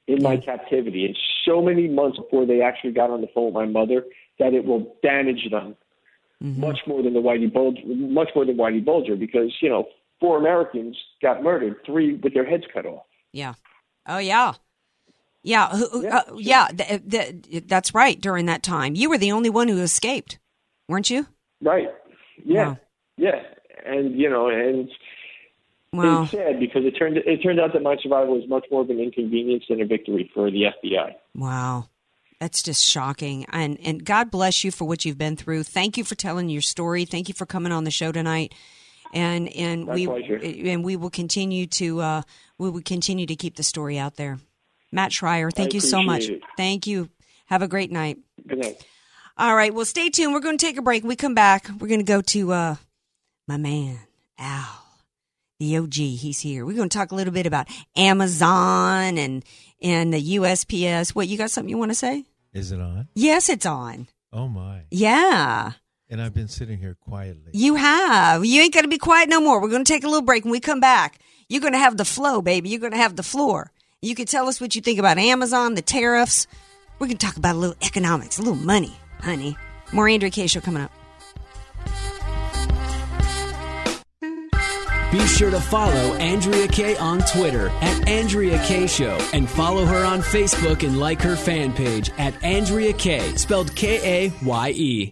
in my captivity and so many months before they actually got on the phone with my mother that it will damage them much more than the Whitey Bulger, much more than Whitey Bulger because you know four Americans got murdered, three with their heads cut off. Yeah. Oh yeah. Yeah. who- who- uh, yeah. th- th- that's right. During that time, you were the only one who escaped, weren't you? Right. Yeah. Wow. Yeah. And you know, and Wow. it's sad because it turned it turned out that my survival was much more of an inconvenience than a victory for the FBI. Wow. That's just shocking. And and God bless you for what you've been through. Thank you for telling your story. Thank you for coming on the show tonight. And and My we pleasure. and we will continue to uh we will continue to keep the story out there. Matt Schrier, thank I you so much. it. Thank you. Have a great night. Good night. All right. Well, stay tuned. We're going to take a break. When we come back. We're going to go to uh, my man, Al, the OG. He's here. We're going to talk a little bit about Amazon and, and the USPS. What, you got something you want to say? Is it on? Yes, it's on. Oh my! Yeah, And I've been sitting here quietly. you have. You ain't going to be quiet no more. We're going to take a little break. When we come back, you're going to have the flow, baby. You're going to have the floor. You can tell us what you think about Amazon, the tariffs. Going to talk about a little economics, a little money, honey. More Andrea Kaye. Show coming up. Be sure to follow Andrea Kaye on Twitter at Andrea Kaye Show and follow her on Facebook and like her fan page at Andrea Kaye, spelled K A Y E.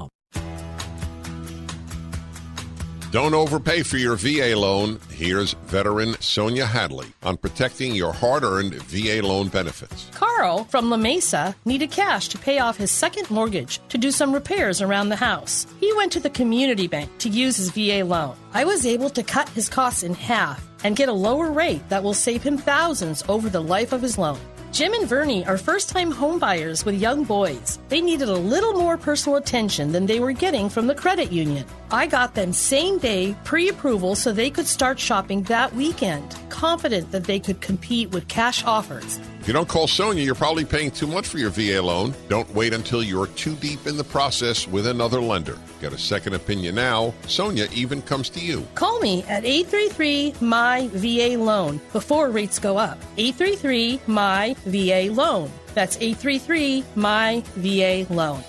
Don't overpay for your VA loan. Here's veteran Sonia Hadley on protecting your hard earned VA loan benefits. Carl from La Mesa needed cash to pay off his second mortgage to do some repairs around the house. He went to the community bank to use his VA loan. I was able to cut his costs in half and get a lower rate that will save him thousands over the life of his loan. Jim and Vernie are first time homebuyers with young boys. They needed a little more personal attention than they were getting from the credit union. I got them same day pre approval so they could start shopping that weekend, confident that they could compete with cash offers. If you don't call Sonia, you're probably paying too much for your VA loan. Don't wait until you're too deep in the process with another lender. Get a second opinion now. Sonia even comes to you. Call me at 833 My VA Loan before rates go up. 833 My VA Loan. That's 833 My VA Loan.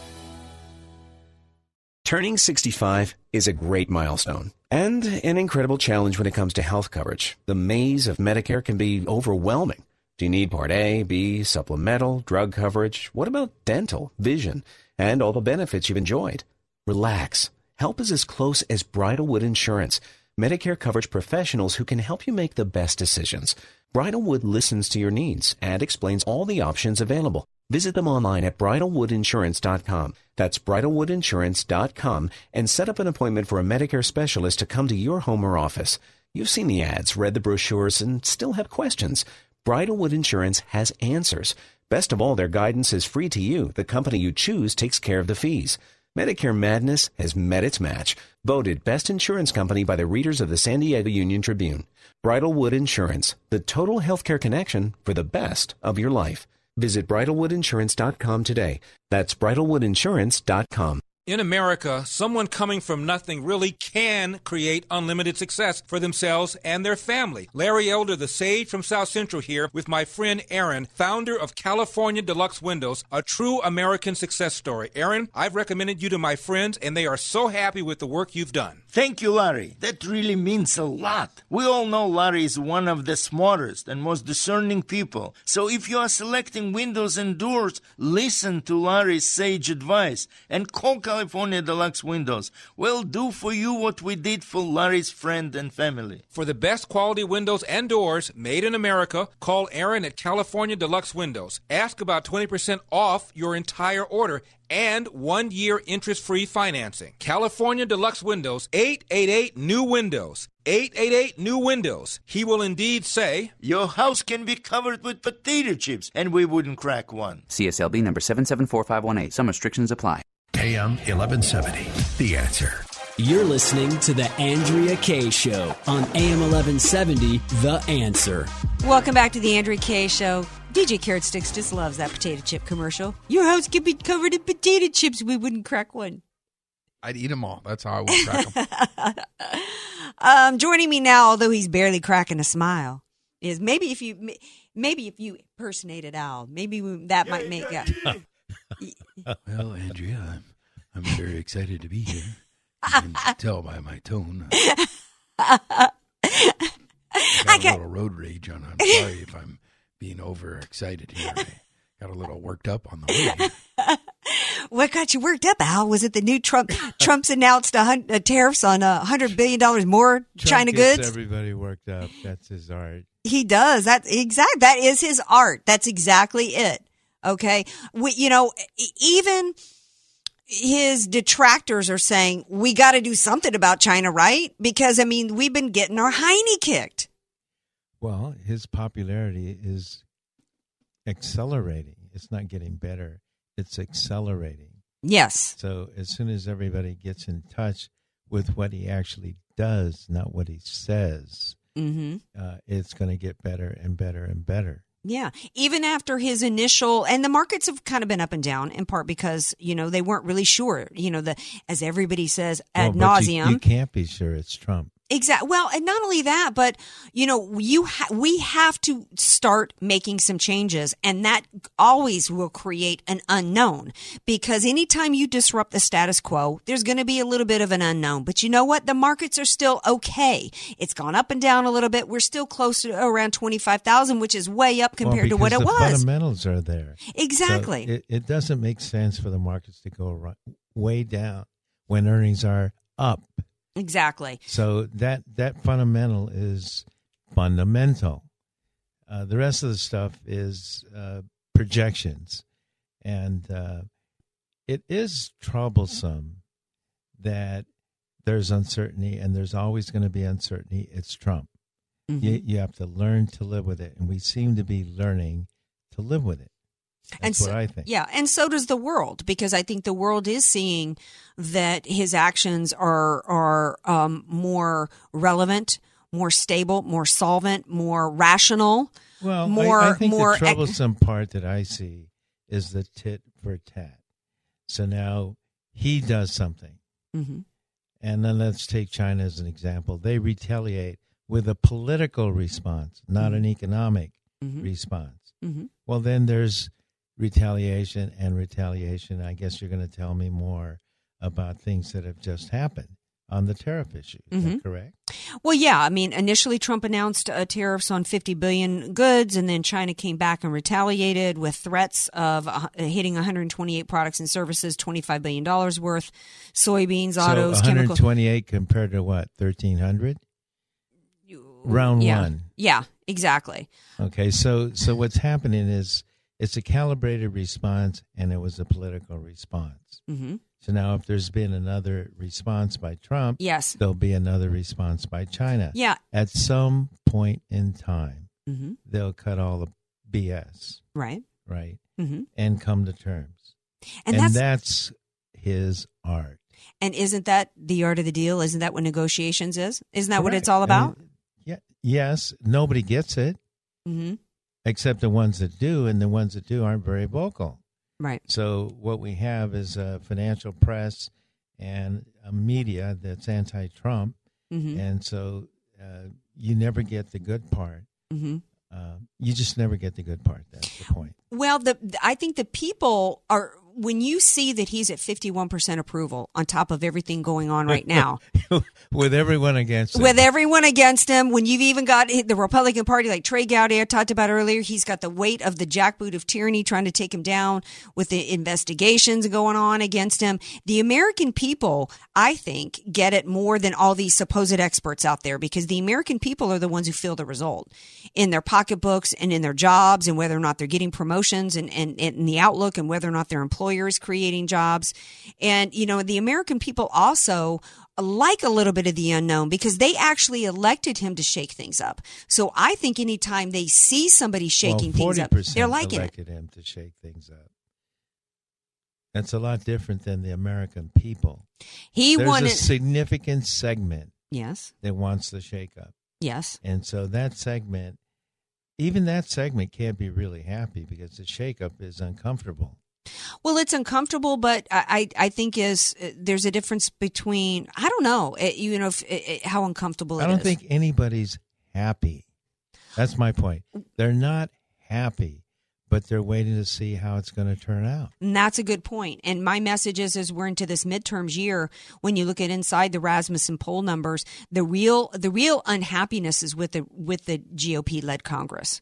Turning 65 is a great milestone and an incredible challenge when it comes to health coverage. The maze of Medicare can be overwhelming. Do you need Part A, B, supplemental, drug coverage? What about dental, vision, and all the benefits you've enjoyed? Relax. Help is as close as Bridalwood Insurance, Medicare coverage professionals who can help you make the best decisions. Bridalwood listens to your needs and explains all the options available. Visit them online at bridalwoodinsurance.com. That's bridalwoodinsurance.com and set up an appointment for a Medicare specialist to come to your home or office. You've seen the ads, read the brochures, and still have questions. Bridalwood Insurance has answers. Best of all, their guidance is free to you. The company you choose takes care of the fees. Medicare Madness has met its match. Voted best insurance company by the readers of the San Diego Union Tribune. Bridalwood Insurance, the total healthcare connection for the best of your life. Visit bridalwoodinsurance.com today. That's bridalwoodinsurance.com. In America, someone coming from nothing really can create unlimited success for themselves and their family. Larry Elder, the sage from South Central here with my friend Aaron, founder of California Deluxe Windows, a true American success story. Aaron, I've recommended you to my friends and they are so happy with the work you've done. Thank you, Larry. That really means a lot. We all know Larry is one of the smartest and most discerning people. So if you are selecting windows and doors, listen to Larry's sage advice and call California Deluxe Windows. We'll do for you what we did for Larry's friend and family. For the best quality windows and doors made in America, call Aaron at California Deluxe Windows. Ask about 20% off your entire order and one year interest free financing. California Deluxe Windows, 888 New Windows. 888 New Windows. He will indeed say, Your house can be covered with potato chips, and we wouldn't crack one. CSLB number 774518. Some restrictions apply. AM 1170. The answer. You're listening to the Andrea Kaye Show on AM 1170. The answer. Welcome back to the Andrea Kaye Show. DJ Carrot Sticks just loves that potato chip commercial. Your house could be covered in potato chips. We wouldn't crack one. I'd eat them all. That's how I would crack them. um, joining me now, although he's barely cracking a smile, is maybe if you maybe if you impersonated Al, maybe that might make. Uh, well, Andrea, I'm I'm very excited to be here. You can tell by my tone. I got a little road rage on. I'm sorry if I'm being overexcited here. I got a little worked up on the way. what got you worked up, Al? Was it the new Trump? Trump's announced a hun- uh, tariffs on a hundred billion dollars more Trump China gets goods. Everybody worked up. That's his art. He does. That's exact. That is his art. That's exactly it. Okay. We, you know, even his detractors are saying we got to do something about China, right? Because I mean, we've been getting our hiney kicked. Well, his popularity is accelerating. It's not getting better. It's accelerating. Yes. So as soon as everybody gets in touch with what he actually does, not what he says, Mm-hmm. uh, it's going to get better and better and better. Yeah. Even after his initial, and the markets have kind of been up and down in part because, you know, they weren't really sure, you know, the, as everybody says ad Well, but you- nauseum. You, can't be sure it's Trump. Exactly. Well, and not only that, but you know, you ha- we have to start making some changes, and that always will create an unknown because anytime you disrupt the status quo, there's going to be a little bit of an unknown. But you know what? The markets are still okay. It's gone up and down a little bit. We're still close to around twenty five thousand, which is way up compared well, to what it was. Fundamentals are there. Exactly. So it, it doesn't make sense for the markets to go right, way down when earnings are up. Exactly. So that that fundamental is fundamental. Uh, the rest of the stuff is uh, projections, and uh, it is troublesome that there's uncertainty, and there's always going to be uncertainty. It's Trump. You, you have to learn to live with it, and we seem to be learning to live with it. That's and so, what I think. Yeah, and so does the world because I think the world is seeing that his actions are are um, more relevant, more stable, more solvent, more rational. Well, more I, I think more the troublesome part that I see is the tit for tat. So now he does something, hmm and then let's take China as an example. They retaliate with a political response, not an economic Mhm. response. Mhm. Well, then there's retaliation and retaliation. I guess you're going to tell me more about things that have just happened on the tariff issue. Is Mhm. that correct? Well, yeah. I mean, initially Trump announced uh, tariffs on 50 billion goods, and then China came back and retaliated with threats of uh, hitting 128 products and services, 25 billion dollars worth, soybeans, autos, so chemicals. 128 compared to what? 1300? Round yeah. one. Yeah, exactly. Okay, so so what's happening is it's a calibrated response, and it was a political response. hmm So now, if there's been another response by Trump, Yes. there'll be another response by China. Yeah. At some point in time, Mhm. they'll cut all the BS, Right. right, Mhm. and come to terms. And And, that's- that's his art. And isn't that the art of the deal? Isn't that what negotiations is? Isn't that what it's all about? mean, yeah. Yes. Nobody gets it hmm except the ones that do, and the ones that do aren't very vocal. Right. So what we have is a financial press and a media that's anti-Trump, Mhm. and so uh, you never get the good part. hmm Uh, you just never get the good part. That's the point. Well, the I think the people are when you see that he's at 51% approval on top of everything going on right now. With everyone against him. with everyone against him, when you've even got the Republican Party, like Trey Gowdy, I talked about earlier, he's got the weight of the jackboot of tyranny trying to take him down with the investigations going on against him. The American people, I think, get it more than all these supposed experts out there because the American people are the ones who feel the result in their pocketbooks and in their jobs and whether or not they're getting promotions and, and, and the outlook and whether or not their employer is creating jobs. And, you know, the American people also like a little bit of the unknown because they actually elected him to shake things up. So I think anytime they see somebody shaking well, things up, they're liking it. elected him to shake things up. That's a lot different than the American people. He There's wanted a significant segment Yes. that wants the shakeup. Yes. And so that segment, even that segment can't be really happy because the shakeup is uncomfortable. Well, it's uncomfortable, but I, I, think is uh, there's a difference between I don't know it, you know if, it, it- how uncomfortable it I don't is. think anybody's happy. That's my point. They're not happy, but they're waiting to see how it's going to turn out. And that's a good point. And my message is, as we're into this midterms year, when you look at inside the Rasmussen poll numbers, the real the real unhappiness is with the with the GOP led Congress.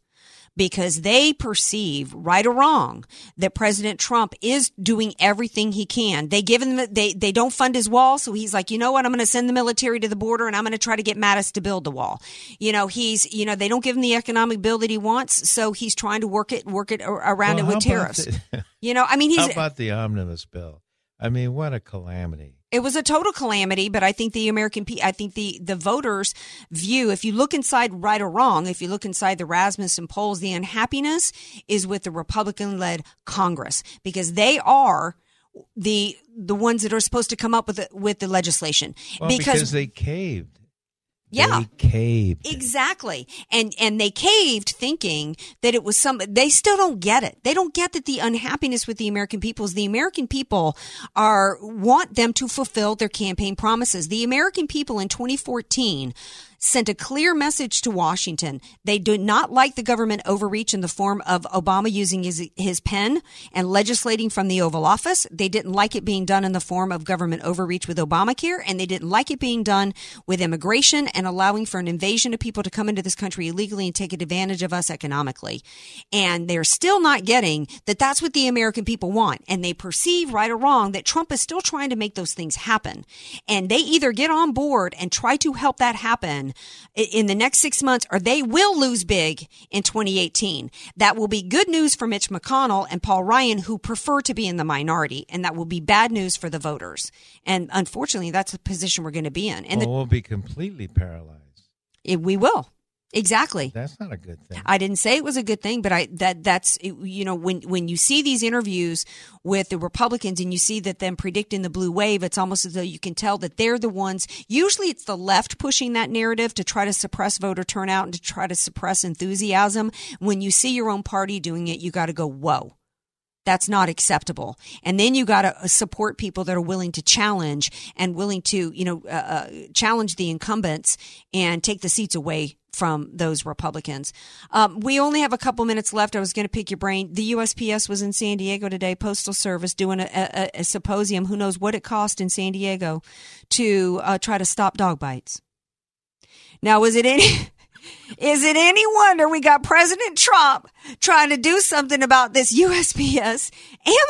Because they perceive, right or wrong, that President Trump is doing everything he can. They give him, they, they don't fund his wall. So he's like, you know what? I'm going to send the military to the border and I'm going to try to get Mattis to build the wall. You know, he's, you know, they don't give him the economic bill that he wants. So he's trying to work it, work it around Well, it with tariffs. the- You know, I mean, he's how about the omnibus bill? I mean, what a calamity. It was a total calamity, but I think the American, I think the the voters view. If you look inside, right or wrong, if you look inside the Rasmussen polls, the unhappiness is with the Republican-led Congress because they are the the ones that are supposed to come up with the, with the legislation. Well, because, they caved. Yeah. They caved. Exactly. And and they caved thinking that it was some they still don't get it. They don't get that the unhappiness with the American people is the American people are want them to fulfill their campaign promises. The American people in 2014 sent a clear message to Washington. They do not like the government overreach in the form of Obama using his, his pen and legislating from the Oval Office. They didn't like it being done in the form of government overreach with Obamacare, and they didn't like it being done with immigration and allowing for an invasion of people to come into this country illegally and take advantage of us economically. And they're still not getting that that's what the American people want. And they perceive, right or wrong, that Trump is still trying to make those things happen. And they either get on board and try to help that happen in the next six months, or they will lose big in 2018. That will be good news for Mitch McConnell and Paul Ryan, who prefer to be in the minority. And that will be bad news for the voters. And unfortunately, that's the position we're going to be in. And well, we'll be completely paralyzed. it, we will. Exactly. That's not a good thing. I didn't say it was a good thing, but I that that's you know when when you see these interviews with the Republicans and you see that them predicting the blue wave, it's almost as though you can tell that they're the ones. Usually, it's the left pushing that narrative to try to suppress voter turnout and to try to suppress enthusiasm. When you see your own party doing it, you got to go, "Whoa." That's not acceptable. And then you got to support people that are willing to challenge and willing to, you know, uh, uh, challenge the incumbents and take the seats away from those Republicans. Um, we only have a couple minutes left. I was going to pick your brain. The USPS was in San Diego today, Postal Service doing a, a, a symposium. Who knows what it cost in San Diego to uh, try to stop dog bites? Now, was it any? Is it any wonder we got President Trump trying to do something about this USPS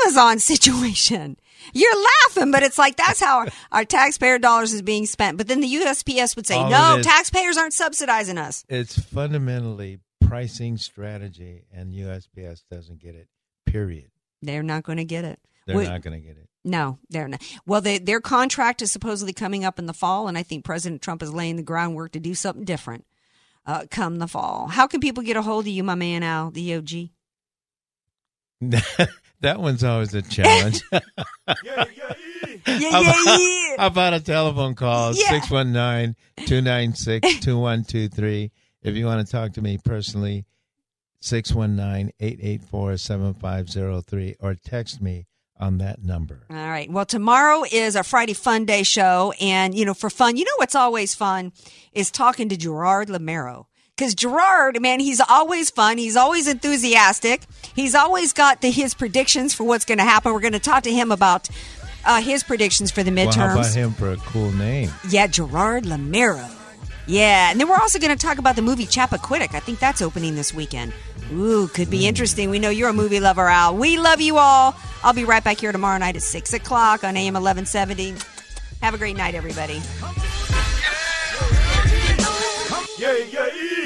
Amazon situation? You're laughing, but it's like that's how our, our taxpayer dollars is being spent. But then the USPS would say, All no, taxpayers aren't subsidizing us. It's fundamentally pricing strategy, and USPS doesn't get it. Period. They're not going to get it. They're We- not going to get it. No, they're not. Well, they, their contract is supposedly coming up in the fall, and I think President Trump is laying the groundwork to do something different uh, come the fall. How can people get a hold of you, my man Al, the OG? that one's always a challenge. Yeah, How yeah, about- yeah. How about a telephone call? Yeah. 619 296 2123. If you want to talk to me personally, 619 884 7503 or text me on that number. All right. Well, tomorrow is a Friday Fun Day show. And, you know, for fun, you know what's always fun is talking to Gerard Lamero. Because Gerard, man, he's always fun. He's always enthusiastic. He's always got the, his predictions for what's going to happen. We're going to talk to him about uh, his predictions for the midterms. Well, how about him for a cool name? Yeah, Gerard Lamero. Yeah, and then we're also going to talk about the movie Chappaquiddick. I think that's opening this weekend. Ooh, could be interesting. We know you're a movie lover, Al. We love you all. I'll be right back here tomorrow night at 6 o'clock on AM 1170. Have a great night, everybody.